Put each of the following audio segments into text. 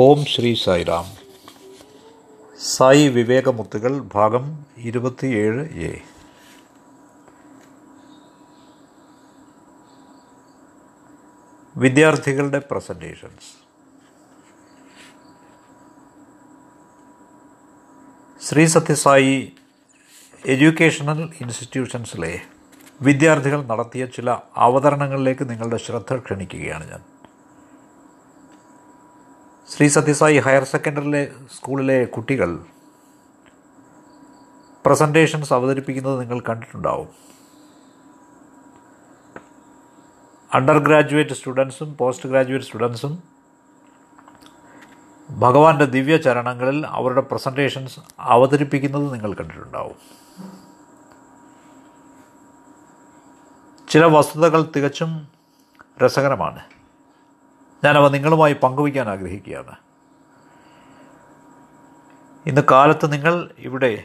ഓം ശ്രീ സായിറാം. സായി വിവേകമുത്തുകൾ ഭാഗം ഇരുപത്തിയേഴ് എ. വിദ്യാർത്ഥികളുടെ പ്രസന്റേഷൻസ് ശ്രീ സത്യസായി എഡ്യൂക്കേഷണൽ ഇൻസ്റ്റിറ്റ്യൂഷൻസിലെ വിദ്യാർത്ഥികൾ നടത്തിയ ചില അവതരണങ്ങളിലേക്ക് നിങ്ങളുടെ ശ്രദ്ധ ക്ഷണിക്കുകയാണ് ഞാൻ. ശ്രീ സത്യസായി ഹയർ സെക്കൻഡറിയിലെ സ്കൂളിലെ കുട്ടികൾ പ്രസന്റേഷൻസ് അവതരിപ്പിക്കുന്നത് നിങ്ങൾ കണ്ടിട്ടുണ്ടാവും. അണ്ടർ ഗ്രാജുവേറ്റ് സ്റ്റുഡൻസും പോസ്റ്റ് ഗ്രാജുവേറ്റ് സ്റ്റുഡൻസും ഭഗവാന്റെ ദിവ്യ ചരണങ്ങളിൽ അവരുടെ പ്രസന്റേഷൻസ് അവതരിപ്പിക്കുന്നത് നിങ്ങൾ കണ്ടിട്ടുണ്ടാവും. ചില വസ്തുതകൾ തികച്ചും രസകരമാണ്. ഞാനവ നിങ്ങളുമായി പങ്കുവയ്ക്കാൻ ആഗ്രഹിക്കുകയാണ്. ഇന്ന് കാലത്ത് നിങ്ങൾ ഇവിടെ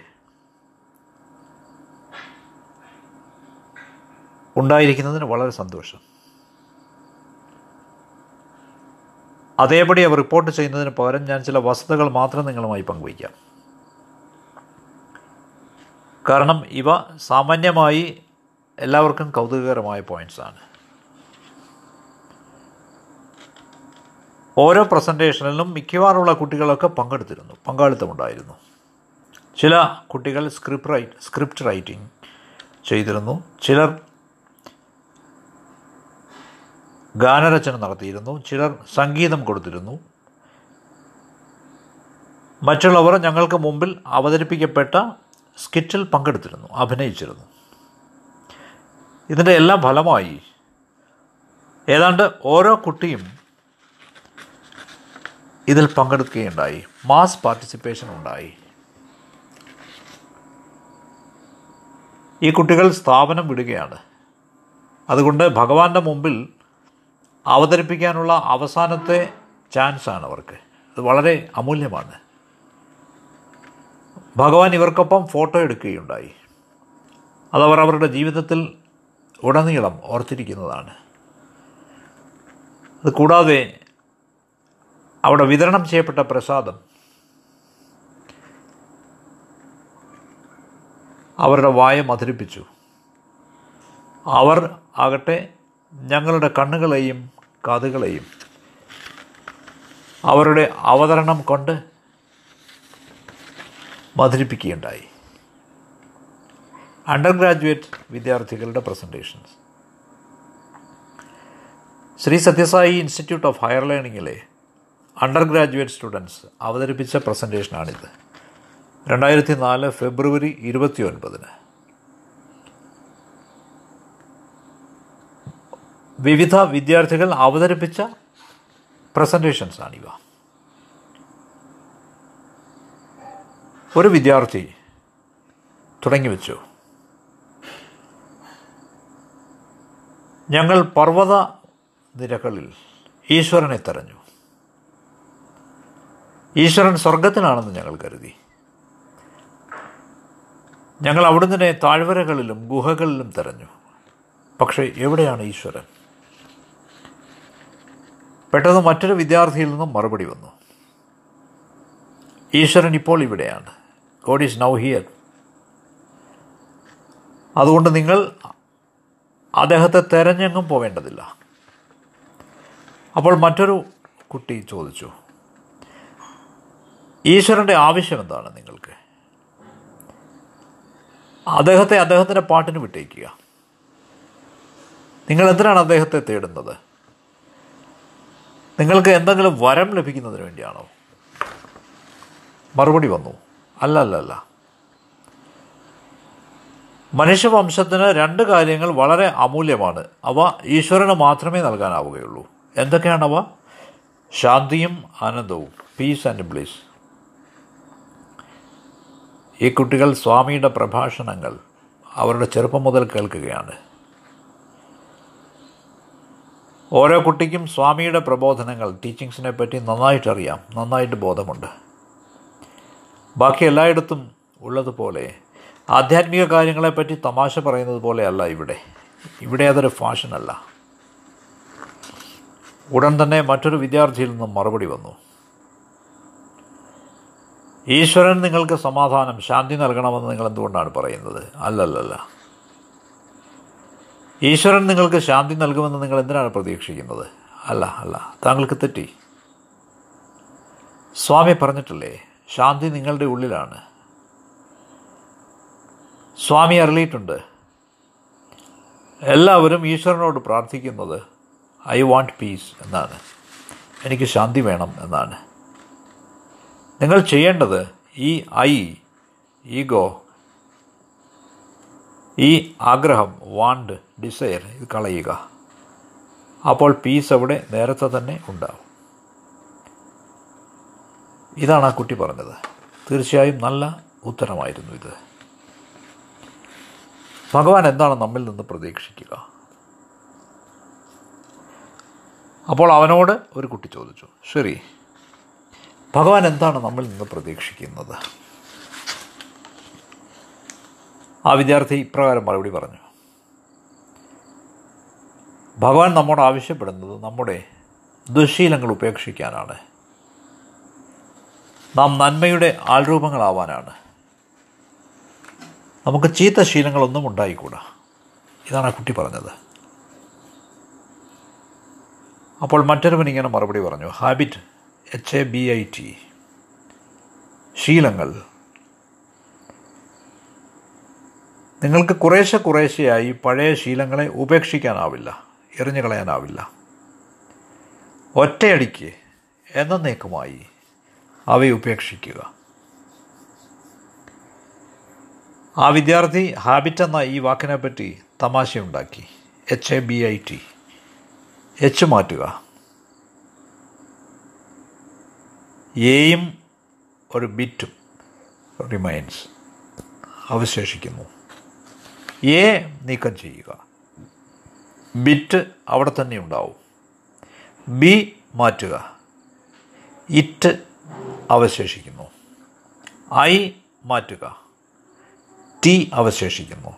ഉണ്ടായിരിക്കുന്നതിന് വളരെ സന്തോഷം. അതേപടി അവർ റിപ്പോർട്ട് ചെയ്യുന്നതിന് പകരം ഞാൻ ചില വസ്തുതകൾ മാത്രം നിങ്ങളുമായി പങ്കുവയ്ക്കാം. കാരണം ഇവ സാമാന്യമായി എല്ലാവർക്കും കൗതുകകരമായ പോയിന്റ്സാണ് ഓരോ പ്രസന്റേഷനിലും മിക്കവാറുള്ള കുട്ടികളൊക്കെ പങ്കെടുത്തിരുന്നു പങ്കാളിത്തമുണ്ടായിരുന്നു. ചില കുട്ടികൾ സ്ക്രിപ്റ്റ് റൈറ്റ് സ്ക്രിപ്റ്റ് റൈറ്റിംഗ് ചെയ്തിരുന്നു. ചിലർ ഗാനരചന നടത്തിയിരുന്നു. ചിലർ സംഗീതം കൊടുത്തിരുന്നു. മറ്റുള്ളവർ ഞങ്ങൾക്ക് മുമ്പിൽ അവതരിപ്പിക്കപ്പെട്ട സ്കിറ്റിൽ പങ്കെടുത്തിരുന്നു അഭിനയിച്ചിരുന്നു. ഇതിന്റെ എല്ലാം ഫലമായി ഏതാണ്ട് ഓരോ കുട്ടിയും ഇതിൽ പങ്കെടുക്കുകയുണ്ടായി. മാസ് പാർട്ടിസിപ്പേഷൻ ഉണ്ടായി. ഈ കുട്ടികൾ സ്ഥാപനം വിടുകയാണ്. അതുകൊണ്ട് ഭഗവാന്റെ മുമ്പിൽ അവതരിപ്പിക്കാനുള്ള അവസാനത്തെ ചാൻസാണ് അവർക്ക്. അത് വളരെ അമൂല്യമാണ്. ഭഗവാൻ ഇവർക്കൊപ്പം ഫോട്ടോ എടുക്കുകയുണ്ടായി. അതവർ അവരുടെ ജീവിതത്തിൽ ഉടനീളം ഓർത്തിരിക്കുന്നതാണ്. അത് കൂടാതെ അവിടെ വിതരണം ചെയ്യപ്പെട്ട പ്രസാദം. അവരുടെ വായ മധുരിപ്പിച്ചു. അവർ ആകട്ടെ ഞങ്ങളുടെ കണ്ണുകളെയും കാതുകളെയും അവരുടെ അവതരണം കൊണ്ട് മധുരിപ്പിക്കുകയുണ്ടായി. അണ്ടർ ഗ്രാജുവേറ്റ് വിദ്യാർത്ഥികളുടെ presentations Shri Sathya Sai institute of higher ലേണിങ്ങിലെ under graduate students അവതരിപ്പിച്ച പ്രസന്റേഷനാണിത് രണ്ടായിരത്തി നാല് ഫെബ്രുവരി ഇരുപത്തി ഒൻപതിന് വിവിധ വിദ്യാർത്ഥികൾ അവതരിപ്പിച്ച പ്രസന്റേഷൻസാണിവ ഒരു വിദ്യാർത്ഥി തുടങ്ങി വെച്ചു ഞങ്ങൾ പർവത നിരകളിൽ ഈശ്വരനെ തെരഞ്ഞു. ഈശ്വരൻ സ്വർഗത്തിലാണെന്ന് ഞങ്ങൾ കരുതി. ഞങ്ങൾ അവിടുന്ന് താഴ്വരകളിലും ഗുഹകളിലും തെരഞ്ഞു. പക്ഷേ എവിടെയാണ് ഈശ്വരൻ? പെട്ടെന്ന് മറ്റൊരു വിദ്യാർത്ഥിയിൽ നിന്നും മറുപടി വന്നു. ഈശ്വരൻ ഇപ്പോൾ ഇവിടെയാണ്. ഗോഡ് ഈസ് നൗ ഹിയർ അതുകൊണ്ട് നിങ്ങൾ അദ്ദേഹത്തെ തെരഞ്ഞെങ്ങും പോവേണ്ടതില്ല. അപ്പോൾ മറ്റൊരു കുട്ടി ചോദിച്ചു ഈശ്വരന്റെ ആവശ്യം എന്താണ് നിങ്ങൾക്ക്? അദ്ദേഹത്തെ അദ്ദേഹത്തിന്റെ പാട്ടിന് വിട്ടേക്കുക. നിങ്ങൾ എന്തിനാണ് അദ്ദേഹത്തെ തേടുന്നത്? നിങ്ങൾക്ക് എന്തെങ്കിലും വരം ലഭിക്കുന്നതിന് വേണ്ടിയാണോ? മറുപടി വന്നു. അല്ല അല്ല അല്ല. മനുഷ്യവംശത്തിന് രണ്ട് കാര്യങ്ങൾ വളരെ അമൂല്യമാണ്. അവ ഈശ്വരന് മാത്രമേ നൽകാനാവുകയുള്ളൂ. എന്തൊക്കെയാണവ ശാന്തിയും ആനന്ദവും. പീസ് ആൻഡ് ബ്ലിസ് ഈ കുട്ടികൾ സ്വാമിയുടെ പ്രഭാഷണങ്ങൾ അവരുടെ ചെറുപ്പം മുതൽ കേൾക്കുകയാണ്. ഓരോ കുട്ടിക്കും സ്വാമിയുടെ പ്രബോധനങ്ങൾ ടീച്ചിങ്സിനെ പറ്റി നന്നായിട്ടറിയാം നന്നായിട്ട് ബോധമുണ്ട്. ബാക്കി എല്ലായിടത്തും ഉള്ളതുപോലെ ആധ്യാത്മിക കാര്യങ്ങളെപ്പറ്റി തമാശ പറയുന്നത് പോലെയല്ല ഇവിടെ. ഇവിടെ അതൊരു ഫാഷനല്ല ഉടൻ തന്നെ മറ്റൊരു വിദ്യാർത്ഥിയിൽ നിന്നും മറുപടി വന്നു. ഈശ്വരൻ നിങ്ങൾക്ക് സമാധാനം ശാന്തി നൽകണമെന്ന് നിങ്ങൾ എന്തുകൊണ്ടാണ് പറയുന്നത്? അല്ലല്ലല്ല. ഈശ്വരൻ നിങ്ങൾക്ക് ശാന്തി നൽകുമെന്ന് നിങ്ങൾ എന്തിനാണ് പ്രതീക്ഷിക്കുന്നത്? അല്ല അല്ല. താങ്കൾക്ക് തെറ്റി. സ്വാമി പറഞ്ഞിട്ടില്ലേ ശാന്തി നിങ്ങളുടെ ഉള്ളിലാണ്. സ്വാമി അറിയിട്ടുണ്ട് എല്ലാവരും ഈശ്വരനോട് പ്രാർത്ഥിക്കുന്നത് ഐ വാണ്ട് പീസ് എന്നാണ്. എനിക്ക് ശാന്തി വേണം എന്നാണ്. നിങ്ങൾ ചെയ്യേണ്ടത് ഈ ഐ ഈഗോ ഈ ആഗ്രഹം വാണ്ട് ഡിസയർ ഇത് കളയുക. അപ്പോൾ പീസ് അവിടെ നേരത്തെ തന്നെ ഉണ്ടാവും. ഇതാണ് ആ കുട്ടി പറഞ്ഞത്. തീർച്ചയായും നല്ല ഉത്തരമായിരുന്നു ഇത്. ഭഗവാൻ എന്താണ് നമ്മിൽ നിന്ന് പ്രതീക്ഷിക്കുക? അപ്പോൾ അവനോട് ഒരു കുട്ടി ചോദിച്ചു ശരി ഭഗവാൻ എന്താണ് നമ്മൾ നിന്ന് പ്രതീക്ഷിക്കുന്നത്? ആ വിദ്യാർത്ഥി ഇപ്രകാരം മറുപടി പറഞ്ഞു. ഭഗവാൻ നമ്മോട് ആവശ്യപ്പെടുന്നത് നമ്മുടെ ദുശീലങ്ങൾ ഉപേക്ഷിക്കാനാണ്. നാം നന്മയുടെ ആൾരൂപങ്ങളാവാനാണ്. നമുക്ക് ചീത്ത ശീലങ്ങളൊന്നും ഉണ്ടായിക്കൂടാ. ഇതാണ് ആ കുട്ടി പറഞ്ഞത്. അപ്പോൾ മറ്റൊരുവൻ ഇങ്ങനെ മറുപടി പറഞ്ഞു. Habit H A B I T ശീലങ്ങൾ. നിങ്ങൾക്ക് കുറേശ്ശെ കുറേശ്ശെയായി പഴയ ശീലങ്ങളെ ഉപേക്ഷിക്കാനാവില്ല എറിഞ്ഞു കളയാനാവില്ല ഒറ്റയടിക്ക് എന്നേക്കുമായി അവയെ ഉപേക്ഷിക്കുക. ആ വിദ്യാർത്ഥി ഹാബിറ്റ് എന്ന ഈ വാക്കിനെപ്പറ്റി തമാശയുണ്ടാക്കി. H A B I T H മാറ്റുക. എയും ഒരു ബിറ്റും റിമൈൻസ് അവശേഷിക്കുന്നു. എ നീക്കം ചെയ്യുക. ബിറ്റ് അവിടെ തന്നെ ഉണ്ടാവും. ബി മാറ്റുക. ഇറ്റ് അവശേഷിക്കുന്നു. ഐ മാറ്റുക. ടി അവശേഷിക്കുന്നു.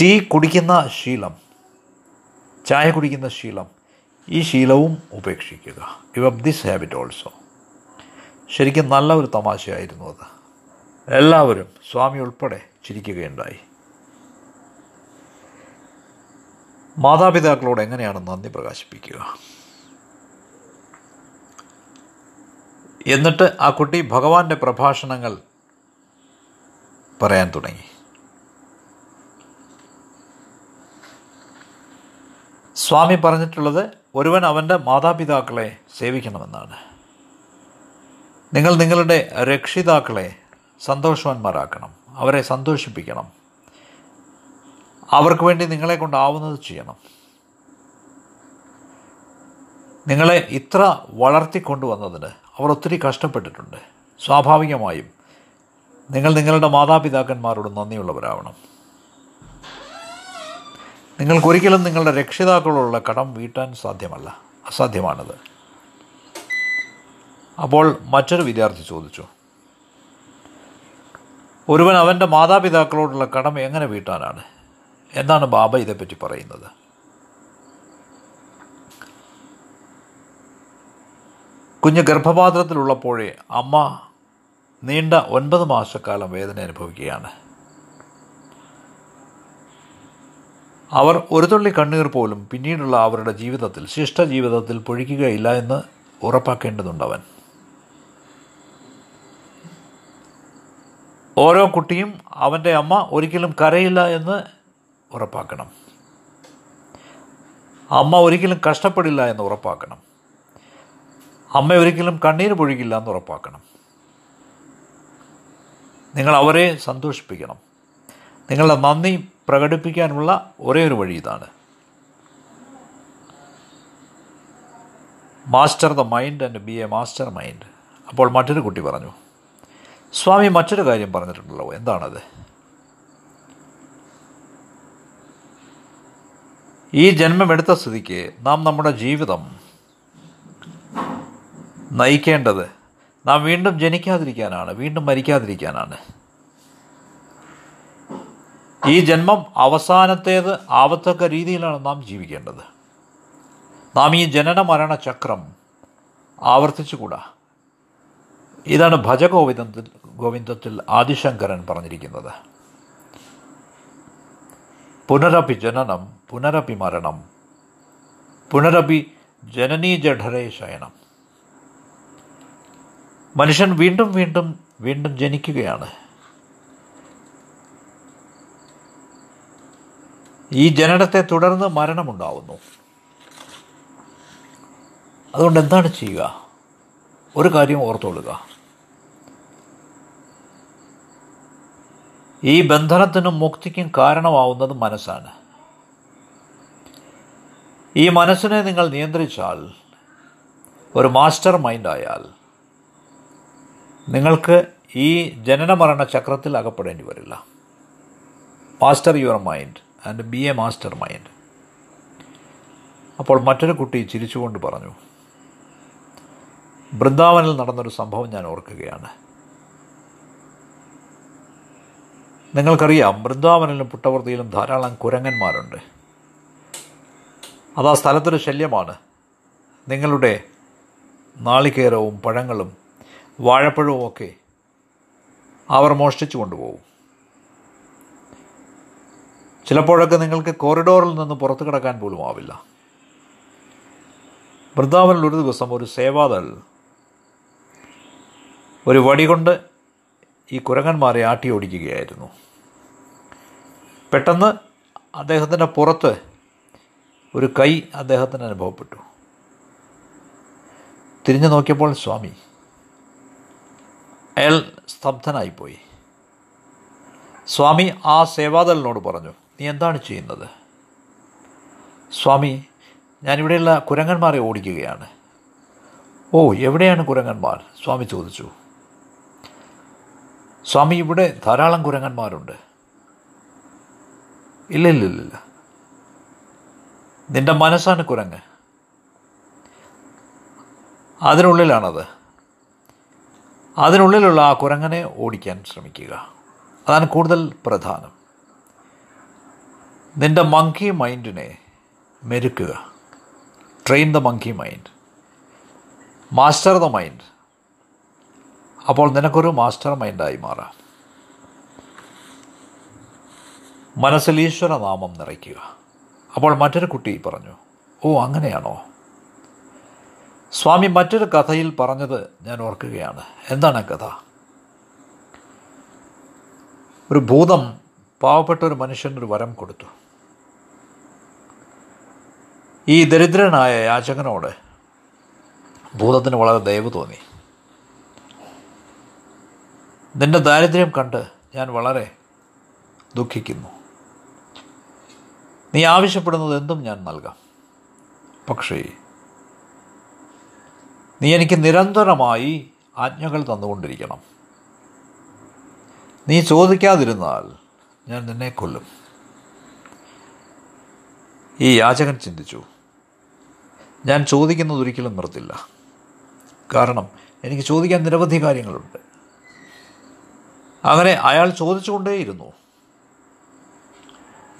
ടീ കുടിക്കുന്ന ശീലം ചായ കുടിക്കുന്ന ശീലം ഈ ശീലവും ഉപേക്ഷിക്കുക. Give up this habit also ശരിക്കും നല്ല ഒരു തമാശയായിരുന്നു അത്. എല്ലാവരും സ്വാമി ഉൾപ്പെടെ ചിരിക്കുകയുണ്ടായി. മാതാപിതാക്കളോട് എങ്ങനെയാണ് നന്ദി പ്രകാശിപ്പിക്കുക? എന്നിട്ട് ആ കുട്ടി ഭഗവാന്റെ പ്രഭാഷണങ്ങൾ പറയാൻ തുടങ്ങി. സ്വാമി പറഞ്ഞിട്ടുള്ളത് ഒരുവൻ അവന്റെ മാതാപിതാക്കളെ സേവിക്കണമെന്നാണ്. നിങ്ങൾ നിങ്ങളുടെ രക്ഷിതാക്കളെ സന്തോഷവാന്മാരാക്കണം അവരെ സന്തോഷിപ്പിക്കണം. അവർക്ക് വേണ്ടി നിങ്ങളെ കൊണ്ടാവുന്നത് ചെയ്യണം. നിങ്ങളെ ഇത്ര വളർത്തിക്കൊണ്ടുവന്നതിന് അവർ ഒത്തിരി കഷ്ടപ്പെട്ടിട്ടുണ്ട്. സ്വാഭാവികമായും നിങ്ങൾ നിങ്ങളുടെ മാതാപിതാക്കന്മാരോട് നന്ദിയുള്ളവരാവണം. നിങ്ങൾക്കൊരിക്കലും നിങ്ങളുടെ രക്ഷിതാക്കളോടുള്ള കടം വീട്ടാൻ സാധ്യമല്ല. അസാധ്യമാണത്. അപ്പോൾ മറ്റൊരു വിദ്യാർത്ഥി ചോദിച്ചു. ഒരുവൻ അവന്റെ മാതാപിതാക്കളോടുള്ള കടം എങ്ങനെ വീട്ടാനാണ്? എന്നാണ് ബാബ ഇതേപ്പറ്റി പറയുന്നത്? കുഞ്ഞ് ഗർഭപാത്രത്തിലുള്ളപ്പോഴേ അമ്മ നീണ്ട ഒൻപത് മാസക്കാലം വേദന അനുഭവിക്കുകയാണ്. അവർ ഒരു തുള്ളി കണ്ണീർ പോലും പിന്നീടുള്ള അവരുടെ ജീവിതത്തിൽ ശിഷ്ട ജീവിതത്തിൽ പൊഴിക്കുകയില്ല എന്ന് ഉറപ്പാക്കേണ്ടതുണ്ട് അവൻ. ഓരോ കുട്ടിയും അവന്റെ അമ്മ ഒരിക്കലും കരയില്ല എന്ന് ഉറപ്പാക്കണം. അമ്മ ഒരിക്കലും കഷ്ടപ്പെടില്ല എന്ന് ഉറപ്പാക്കണം. അമ്മ ഒരിക്കലും കണ്ണീർ പൊഴിക്കില്ല എന്ന് ഉറപ്പാക്കണം. നിങ്ങൾ അവരെ സന്തോഷിപ്പിക്കണം. നിങ്ങളുടെ നന്ദി പ്രകടിപ്പിക്കാനുള്ള ഒരേ ഒരു വഴി ഇതാണ്. Master the mind and be a master mind അപ്പോൾ മറ്റൊരു കുട്ടി പറഞ്ഞു സ്വാമി മറ്റൊരു കാര്യം പറഞ്ഞിട്ടുണ്ടല്ലോ എന്താണത്? ഈ ജന്മമെടുത്ത സ്ഥിതിക്ക് നാം നമ്മുടെ ജീവിതം നയിക്കേണ്ടത് നാം വീണ്ടും ജനിക്കാതിരിക്കാനാണ് വീണ്ടും മരിക്കാതിരിക്കാനാണ്. ഈ ജന്മം അവസാനത്തേത് ആവത്തക്ക രീതിയിലാണ് നാം ജീവിക്കേണ്ടത്. നാം ഈ ജനന മരണ ചക്രം ആവർത്തിച്ചുകൂടാ. ഇതാണ് ഭജഗോവിന്ദത്തിൽ ഗോവിന്ദത്തിൽ ആദിശങ്കരൻ പറഞ്ഞിരിക്കുന്നത്. പുനരപി ജനനം പുനരപി മരണം പുനരപി ജനനീ ജഠരേ ശയനം. മനുഷ്യൻ വീണ്ടും വീണ്ടും വീണ്ടും ജനിക്കുകയാണ്. ഈ ജനനത്തെ തുടർന്ന് മരണമുണ്ടാവുന്നു. അതുകൊണ്ട് എന്താണ് ചെയ്യുക? ഒരു കാര്യം ഓർത്തുകൊള്ളുക. ഈ ബന്ധനത്തിനും മുക്തിക്കും കാരണമാവുന്നത് മനസ്സാണ്. ഈ മനസ്സിനെ നിങ്ങൾ നിയന്ത്രിച്ചാൽ ഒരു മാസ്റ്റർ മൈൻഡായാൽ നിങ്ങൾക്ക് ഈ ജനനമരണ ചക്രത്തിൽ അകപ്പെടേണ്ടി വരില്ല. Master your mind. And be a master mind അപ്പോൾ മറ്റൊരു കുട്ടി ചിരിച്ചുകൊണ്ട് പറഞ്ഞു ബൃന്ദാവനിൽ നടന്നൊരു സംഭവം ഞാൻ ഓർക്കുകയാണ്. നിങ്ങൾക്കറിയാം ബൃന്ദാവനിലും പുട്ടവർത്തിയിലും ധാരാളം കുരങ്ങന്മാരുണ്ട്. അത് ആ സ്ഥലത്തൊരു ശല്യമാണ്. നിങ്ങളുടെ നാളികേരവും പഴങ്ങളും വാഴപ്പഴവും ഒക്കെ അവർ മോഷ്ടിച്ചു കൊണ്ടുപോകും. ചിലപ്പോഴൊക്കെ നിങ്ങൾക്ക് കോറിഡോറിൽ നിന്ന് പുറത്തു കിടക്കാൻ പോലും ആവില്ല. വൃന്ദാവനിൽ ഒരു ദിവസം ഒരു സേവാദൾ ഒരു വടി കൊണ്ട് ഈ കുരങ്ങന്മാരെ ആട്ടി ഓടിക്കുകയായിരുന്നു. പെട്ടെന്ന് അദ്ദേഹത്തിന്റെ പുറത്ത് ഒരു കൈ അദ്ദേഹത്തിന് അനുഭവപ്പെട്ടു. തിരിഞ്ഞു നോക്കിയപ്പോൾ സ്വാമി അയാൾ സ്തബ്ധനായിപ്പോയി. സ്വാമി ആ സേവാദലിനോട് പറഞ്ഞു നീ എന്താണ് ചെയ്യുന്നത്? സ്വാമി ഞാനിവിടെയുള്ള കുരങ്ങന്മാരെ ഓടിക്കുകയാണ്. ഓ എവിടെയാണ് കുരങ്ങന്മാർ? സ്വാമി ചോദിച്ചു. സ്വാമി ഇവിടെ ധാരാളം കുരങ്ങന്മാരുണ്ട്. ഇല്ലില്ലില്ല ഇല്ല ഇല്ല ഇല്ല നിന്റെ മനസ്സാണ് കുരങ്ങ്. അതിനുള്ളിലാണത്. അതിനുള്ളിലുള്ള ആ കുരങ്ങനെ ഓടിക്കാൻ ശ്രമിക്കുക. അതാണ് കൂടുതൽ പ്രധാനം. നിന്റെ മങ്കി മൈൻഡിനെ മെരുക്കുക. Train the monkey mind master the mind അപ്പോൾ നിനക്കൊരു മാസ്റ്റർ മൈൻഡായി മാറാം. മനസ്സിൽ ഈശ്വരനാമം നിറയ്ക്കുക. അപ്പോൾ മറ്റൊരു കുട്ടി പറഞ്ഞു ഓ അങ്ങനെയാണോ? സ്വാമി മറ്റൊരു കഥയിൽ പറഞ്ഞത് ഞാൻ ഓർക്കുകയാണ്. എന്താണ് കഥ? ഒരു ഭൂതം പാവപ്പെട്ട ഒരു മനുഷ്യനൊരു വരം കൊടുത്തു. ഈ ദരിദ്രനായ യാചകനോട് ഭൂതത്തിന് വളരെ ദയവ് തോന്നി. നിന്റെ ദാരിദ്ര്യം കണ്ട് ഞാൻ വളരെ ദുഃഖിക്കുന്നു. നീ ആവശ്യപ്പെടുന്നത് എന്തും ഞാൻ നൽകാം. പക്ഷേ നീ എനിക്ക് നിരന്തരമായി ആജ്ഞകൾ തന്നുകൊണ്ടിരിക്കണം. നീ ചോദിക്കാതിരുന്നാൽ ഞാൻ നിന്നെ കൊല്ലും. ഈ യാചകൻ ചിന്തിച്ചു. ഞാൻ ചോദിക്കുന്നത് ഒരിക്കലും നിർത്തില്ല. കാരണം എനിക്ക് ചോദിക്കാൻ നിരവധി കാര്യങ്ങളുണ്ട്. അങ്ങനെ അയാൾ ചോദിച്ചുകൊണ്ടേയിരുന്നു.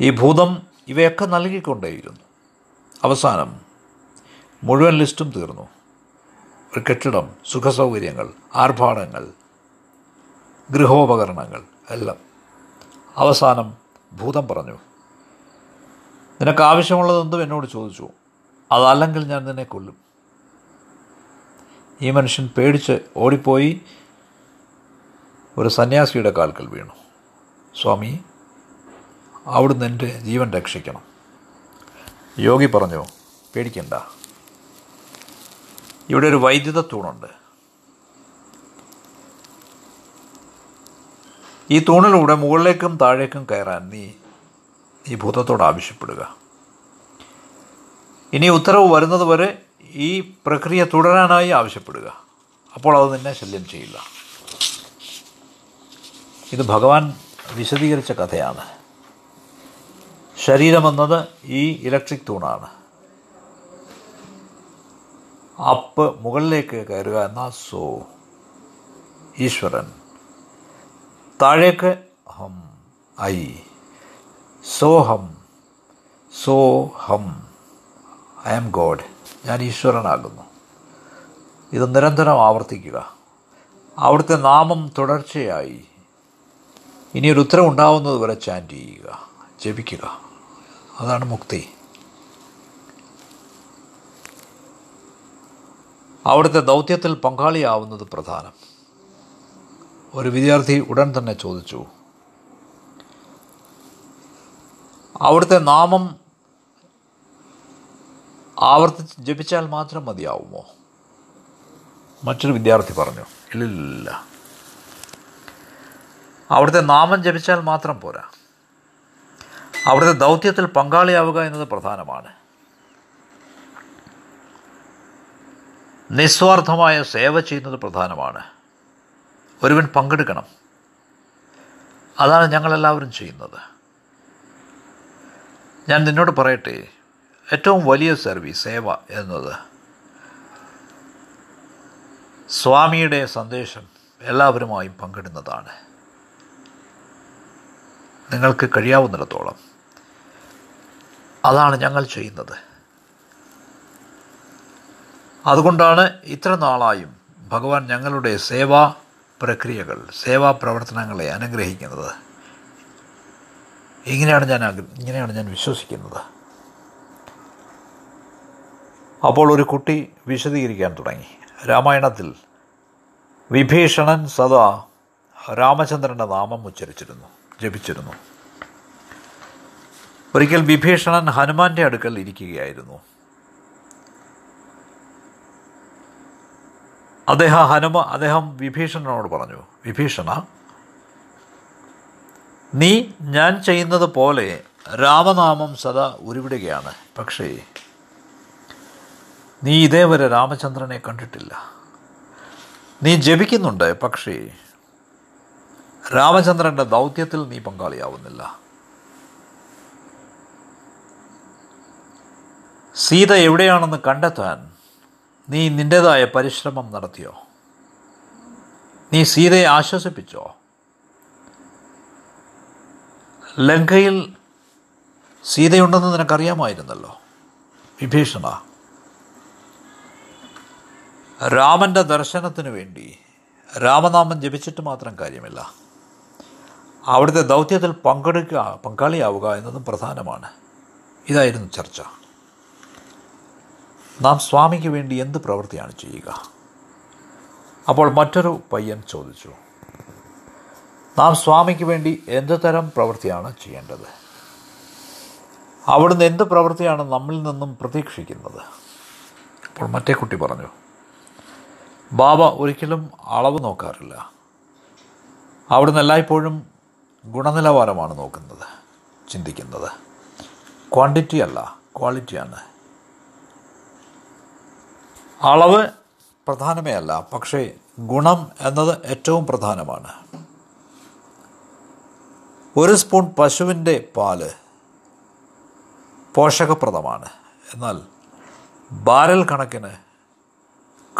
ഈ ഭൂതം ഇവയൊക്കെ നൽകിക്കൊണ്ടേയിരുന്നു. അവസാനം മുഴുവൻ ലിസ്റ്റും തീർന്നു. ഒരു കെട്ടിടം സുഖസൗകര്യങ്ങൾ ആർഭാടങ്ങൾ ഗൃഹോപകരണങ്ങൾ എല്ലാം. അവസാനം ഭൂതം പറഞ്ഞു നിനക്ക് ആവശ്യമുള്ളതെന്തും എന്നോട് ചോദിച്ചു. അതല്ലെങ്കിൽ ഞാൻ നിന്നെ കൊല്ലും. ഈ മനുഷ്യൻ പേടിച്ച് ഓടിപ്പോയി. ഒരു സന്യാസിയുടെ കാൽക്കൽ വീണു. സ്വാമി അവിടുന്ന് എന്റെ ജീവൻ രക്ഷിക്കണം. യോഗി പറഞ്ഞു പേടിക്കണ്ട. ഇവിടെ ഒരു വൈദ്യുത തൂണുണ്ട്. ഈ തൂണിലൂടെ മുകളിലേക്കും താഴേക്കും കയറാൻ നീ ഈ ഭൂതത്തോട് ആവശ്യപ്പെടുക. ഇനി ഉത്തരവ് വരുന്നത് വരെ ഈ പ്രക്രിയ തുടരാനായി ആവശ്യപ്പെടുക. അപ്പോൾ അത് നിന്നെ ശല്യം ചെയ്യില്ല. ഇത് ഭഗവാൻ വിശദീകരിച്ച കഥയാണ്. ശരീരമെന്നത് ഈ ഇലക്ട്രിക് തൂണാണ്. അപ്പ് മുകളിലേക്ക് കയറുക എന്ന സോ ഈശ്വരൻ. താഴേക്ക് ഹം ഐ സോഹം സോഹം ഐ ആം ഗോഡ് ഞാൻ ഈശ്വരനാകുന്നു. ഇത് നിരന്തരം ആവർത്തിക്കുക. അവിടുത്തെ നാമം തുടർച്ചയായി. ഇനി ഒരു ഉത്തരം ഉണ്ടാവുന്നത് വരെ ചാന്റ് ചെയ്യുക ജപിക്കുക. അതാണ് മുക്തി. അവിടുത്തെ ദൗത്യത്തിൽ പങ്കാളിയാവുന്നത് പ്രധാനം. ഒരു വിദ്യാർത്ഥി ഉടൻ തന്നെ ചോദിച്ചു. അവിടുത്തെ നാമം ആവർത്തിച്ച് ജപിച്ചാൽ മാത്രം മതിയാവുമോ? മറ്റൊരു വിദ്യാർത്ഥി പറഞ്ഞു ഇല്ലില്ല. അവിടുത്തെ നാമം ജപിച്ചാൽ മാത്രം പോരാ. അവിടുത്തെ ദൗത്യത്തിൽ പങ്കാളിയാവുക എന്നത് പ്രധാനമാണ്. നിസ്വാർത്ഥമായ സേവ ചെയ്യുന്നത് പ്രധാനമാണ്. ഒരുവൻ പങ്കെടുക്കണം. അതാണ് ഞങ്ങളെല്ലാവരും ചെയ്യുന്നത്. ഞാൻ നിന്നോട് പറയട്ടെ ഏറ്റവും വലിയ സർവീസ് സേവ എന്നത് സ്വാമിയുടെ സന്ദേശം എല്ലാവരുമായും പങ്കിടുന്നതാണ്. നിങ്ങൾക്ക് കഴിയാവുന്നിടത്തോളം അതാണ് ഞങ്ങൾ ചെയ്യുന്നത്. അതുകൊണ്ടാണ് ഇത്ര നാളായും ഭഗവാൻ ഞങ്ങളുടെ സേവാ പ്രക്രിയകൾ സേവാ പ്രവർത്തനങ്ങളെ അനുഗ്രഹിക്കുന്നത്. ഇങ്ങനെയാണ് ഞാൻ ഇങ്ങനെയാണ് ഞാൻ വിശ്വസിക്കുന്നത്. അപ്പോൾ ഒരു കുട്ടി വിശദീകരിക്കാൻ തുടങ്ങി. രാമായണത്തിൽ വിഭീഷണൻ സദാ രാമചന്ദ്രന്റെ നാമം ഉച്ചരിച്ചിരുന്നു ജപിച്ചിരുന്നു. ഒരിക്കൽ വിഭീഷണൻ ഹനുമാന്റെ അടുക്കൽ ഇരിക്കുകയായിരുന്നു. അദ്ദേഹം ഹനുമ അദ്ദേഹം വിഭീഷണനോട് പറഞ്ഞു വിഭീഷണ നീ ഞാൻ ചെയ്യുന്നത് പോലെ രാമനാമം സദാ ഉരുവിടുകയാണ്. പക്ഷേ നീ ഇതേവരെ രാമചന്ദ്രനെ കണ്ടിട്ടില്ല. നീ ജപിക്കുന്നുണ്ട് പക്ഷേ രാമചന്ദ്രന്റെ ദൗത്യത്തിൽ നീ പങ്കാളിയാവുന്നില്ല. സീത എവിടെയാണെന്ന് കണ്ടെത്താൻ നീ നിന്റേതായ പരിശ്രമം നടത്തിയോ? നീ സീതയെ ആശ്വസിപ്പിച്ചോ? ലങ്കയിൽ സീതയുണ്ടെന്ന് നിനക്കറിയാമായിരുന്നല്ലോ. വിഭീഷണ രാമന്റെ ദർശനത്തിന് വേണ്ടി രാമനാമം ജപിച്ചിട്ട് മാത്രം കാര്യമില്ല. അവിടുത്തെ ദൗത്യത്തിൽ പങ്കെടുക്കുക പങ്കാളിയാവുക എന്നതും പ്രധാനമാണ്. ഇതായിരുന്നു ചർച്ച. നാം സ്വാമിക്ക് വേണ്ടി എന്ത് പ്രവൃത്തിയാണ് ചെയ്യുക? അപ്പോൾ മറ്റൊരു പയ്യൻ ചോദിച്ചു നാം സ്വാമിക്ക് വേണ്ടി എന്ത് തരം പ്രവൃത്തിയാണ് ചെയ്യേണ്ടത്? അവിടുന്ന് എന്ത് പ്രവൃത്തിയാണ് നമ്മിൽ നിന്നും പ്രതീക്ഷിക്കുന്നത്? അപ്പോൾ മറ്റേ കുട്ടി പറഞ്ഞു ബാബ ഒരിക്കലും അളവ് നോക്കാറില്ല. അവിടുന്ന് എല്ലായ്പ്പോഴും ഗുണനിലവാരമാണ് നോക്കുന്നത് ചിന്തിക്കുന്നത്. ക്വാണ്ടിറ്റി അല്ല ക്വാളിറ്റിയാണ് അളവ് പ്രധാനമേ അല്ല പക്ഷേ ഗുണം എന്നത് ഏറ്റവും പ്രധാനമാണ്. ഒരു സ്പൂൺ പശുവിന്റെ പാൽ പോഷകപ്രദമാണ്. എന്നാൽ ബാരൽ കണക്കിന്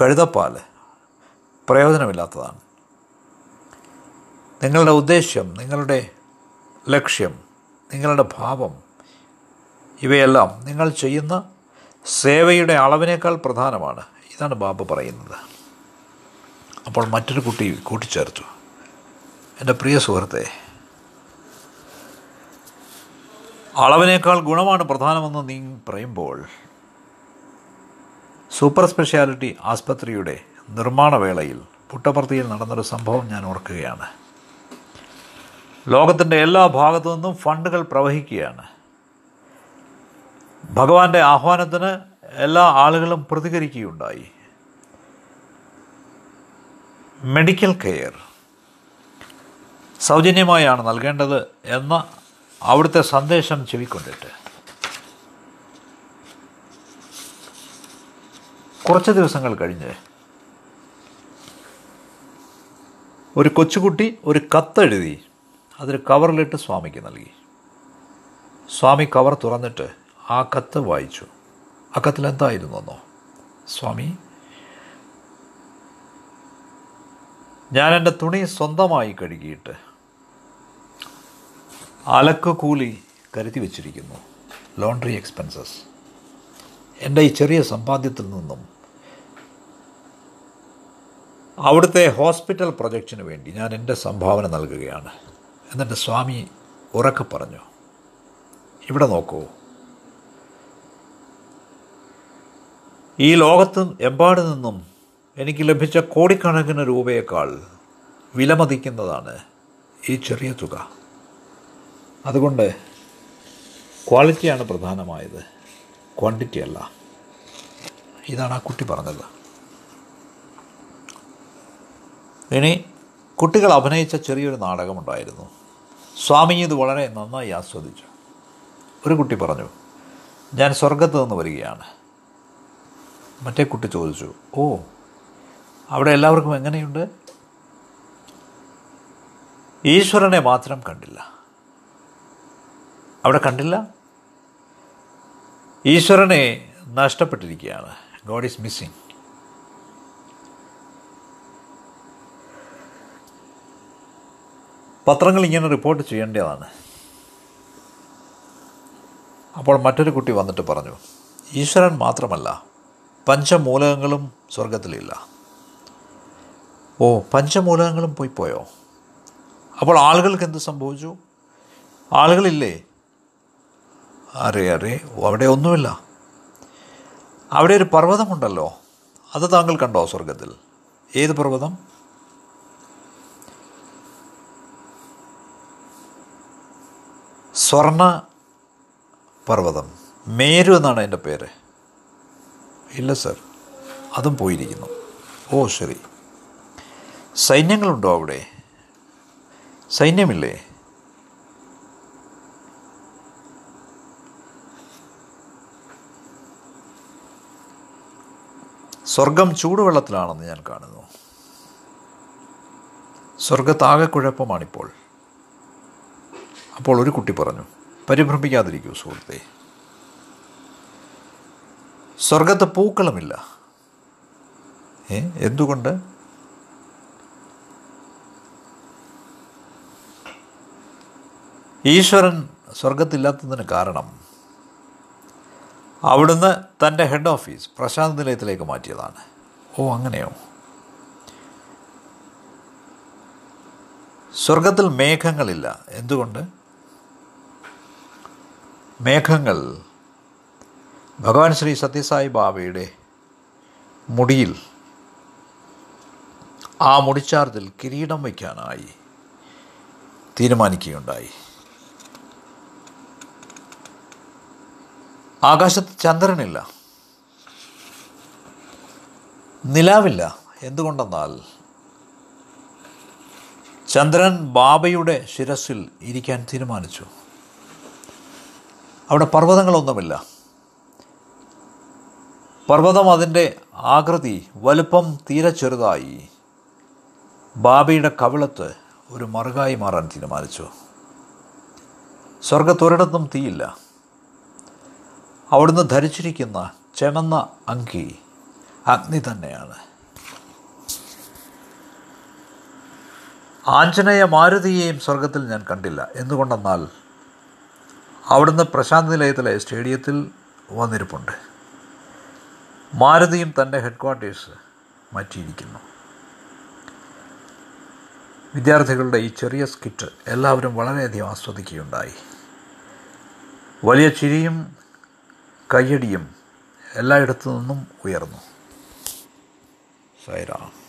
കഴുതപ്പാൽ പ്രയോജനമില്ലാത്തതാണ്. നിങ്ങളുടെ ഉദ്ദേശ്യം നിങ്ങളുടെ ലക്ഷ്യം നിങ്ങളുടെ ഭാവം ഇവയെല്ലാം നിങ്ങൾ ചെയ്യുന്ന സേവയുടെ അളവിനേക്കാൾ പ്രധാനമാണ്. ഇതാണ് ബാബ പറയുന്നത്. അപ്പോൾ മറ്റൊരു കുട്ടി കൂട്ടിച്ചേർത്തു. എന്റെ പ്രിയ സുഹൃത്തെ അളവിനേക്കാൾ ഗുണമാണ് പ്രധാനമെന്ന് നീ പറയുമ്പോൾ സൂപ്പർ സ്പെഷ്യാലിറ്റി ആസ്പത്രിയുടെ നിർമ്മാണവേളയിൽ പുട്ടപ്പർത്തിയിൽ നടന്നൊരു സംഭവം ഞാൻ ഓർക്കുകയാണ്. ലോകത്തിന്റെ എല്ലാ ഭാഗത്തു നിന്നും ഫണ്ടുകൾ പ്രവഹിക്കുകയാണ്. ഭഗവാന്റെ ആഹ്വാനത്തിന് എല്ലാ ആളുകളും പ്രതികരിക്കുകയുണ്ടായി. മെഡിക്കൽ കെയർ സൗജന്യമായാണ് നൽകേണ്ടത് എന്ന അവിടുത്തെ സന്ദേശം ചെവിക്കൊണ്ടിട്ട്. കുറച്ച് ദിവസങ്ങൾ കഴിഞ്ഞ് ഒരു കൊച്ചുകുട്ടി ഒരു കത്തെഴുതി അതൊരു കവറിലിട്ട് സ്വാമിക്ക് നൽകി. സ്വാമി കവർ തുറന്നിട്ട് ആ കത്ത് വായിച്ചു. ആ കത്തിൽ എന്തായിരുന്നെന്നോ സ്വാമി ഞാൻ എന്റെ തുണി സ്വന്തമായി കഴുകിയിട്ട് അലക്ക് കൂലി കരുതി വച്ചിരിക്കുന്നു. ലോണ്ടറി എക്സ്പെൻസസ് എന്റെ ഈ ചെറിയ സമ്പാദ്യത്തിൽ നിന്നും അവിടുത്തെ ഹോസ്പിറ്റൽ പ്രൊജക്റ്റിന് വേണ്ടി ഞാൻ എന്റെ സംഭാവന നൽകുകയാണ്. എന്നിട്ട് സ്വാമി ഉറക്കെ പറഞ്ഞു ഇവിടെ നോക്കൂ ഈ ലോകത്ത് എമ്പാട് നിന്നും എനിക്ക് ലഭിച്ച കോടിക്കണക്കിന് രൂപയേക്കാൾ വിലമതിക്കുന്നതാണ് ഈ ചെറിയ തുക. അതുകൊണ്ട് ക്വാളിറ്റിയാണ് പ്രധാനമായത്. ക്വാണ്ടിറ്റി അല്ല. ഇതാണ് ആ കുട്ടി പറഞ്ഞത്. ഇനി കുട്ടികൾ അഭിനയിച്ച ചെറിയൊരു നാടകമുണ്ടായിരുന്നു. സ്വാമി ഇത് വളരെ നന്നായി ആസ്വദിച്ചു. ഒരു കുട്ടി പറഞ്ഞു ഞാൻ സ്വർഗത്ത് നിന്ന് വരികയാണ്. മറ്റേ കുട്ടി ചോദിച്ചു ഓ അവിടെ എല്ലാവർക്കും എങ്ങനെയുണ്ട്? ഈശ്വരനെ മാത്രം കണ്ടില്ല. അവിടെ കണ്ടില്ല? ഈശ്വരനെ നഷ്ടപ്പെട്ടിരിക്കുകയാണ്. ഗോഡ് ഈസ് മിസ്സിങ് പത്രങ്ങൾ ഇങ്ങനെ റിപ്പോർട്ട് ചെയ്യേണ്ടതാണ്. അപ്പോൾ മറ്റൊരു കുട്ടി വന്നിട്ട് പറഞ്ഞു ഈശ്വരൻ മാത്രമല്ല പഞ്ചമൂലകങ്ങളും സ്വർഗത്തിലില്ല ഓ പഞ്ചമൂലകങ്ങളും പോയി പോയോ? അപ്പോൾ ആളുകൾക്ക് എന്ത് സംഭവിച്ചു? ആളുകളില്ലേ? അറേ അറേ അവിടെ ഒന്നുമില്ല. അവിടെ ഒരു പർവതമുണ്ടല്ലോ. അത് താങ്കൾ കണ്ടോ സ്വർഗത്തിൽ ഏത് പർവതം? സ്വർണ പർവതം. മേരു എന്നാണ് എന്റെ പേര്. ഇല്ല സർ. അതും പോയിരിക്കുന്നു. ഓ ശരി. സൈന്യങ്ങളുണ്ടോ അവിടെ? സൈന്യമില്ലേ? സ്വർഗം ചൂടുവെള്ളത്തിലാണെന്ന് ഞാൻ കാണുന്നു. സ്വർഗത്താകെ കുഴപ്പമാണിപ്പോൾ. അപ്പോൾ ഒരു കുട്ടി പറഞ്ഞു പരിഭ്രമിക്കാതിരിക്കൂ സുഹൃത്തെ. സ്വർഗത്ത് പൂക്കളുമില്ല. എന്തുകൊണ്ട്? ഈശ്വരൻ സ്വർഗത്തില്ലാത്തതിന് കാരണം അവിടുന്ന് തന്റെ ഹെഡ് ഓഫീസ് പ്രശാന്ത് നിലയത്തിലേക്ക് മാറ്റിയതാണ്. ഓ അങ്ങനെയോ? സ്വർഗത്തിൽ മേഘങ്ങളില്ല. എന്തുകൊണ്ട്? മേഘങ്ങൾ ഭഗവാൻ ശ്രീ സത്യസായി ബാബയുടെ മുടിയിൽ ആ മുടിച്ചാർത്തിൽ കിരീടം വയ്ക്കാനായി തീരുമാനിക്കുകയുണ്ടായി. ആകാശത്ത് ചന്ദ്രനില്ല. നിലാവില്ല. എന്തുകൊണ്ടെന്നാൽ ചന്ദ്രൻ ബാബയുടെ ശിരസിൽ ഇരിക്കാൻ തീരുമാനിച്ചു. അവിടെ പർവതങ്ങളൊന്നുമില്ല. പർവതം അതിന്റെ ആകൃതി വലുപ്പം തീരെ ചെറുതായി. ബാബയുടെ കവിളത്ത് ഒരു മറുകായി മാറാൻ തീരുമാനിച്ചു. സ്വർഗത്തൊരിടത്തും തീയില്ല. അവിടുന്ന് ധരിച്ചിരിക്കുന്ന ചെമന്ന അങ്കി അഗ്നി തന്നെയാണ്. ആഞ്ജനേയ മാരുതിയെയും സ്വർഗത്തിൽ ഞാൻ കണ്ടില്ല. എന്തുകൊണ്ടെന്നാൽ അവിടുന്ന് പ്രശാന്ത് നിലയത്തിലെ സ്റ്റേഡിയത്തിൽ വന്നിരിപ്പുണ്ട്. മാരുതിയും തന്റെ ഹെഡ്ക്വാർട്ടേഴ്സ് മാറ്റിയിരിക്കുന്നു. വിദ്യാർത്ഥികളുടെ ഈ ചെറിയ സ്കിറ്റ് എല്ലാവരും വളരെയധികം ആസ്വദിക്കുകയുണ്ടായി. വലിയ ചിരിയും കയ്യടിയും എല്ലായിടത്തു നിന്നും ഉയർന്നു. സൈറാം.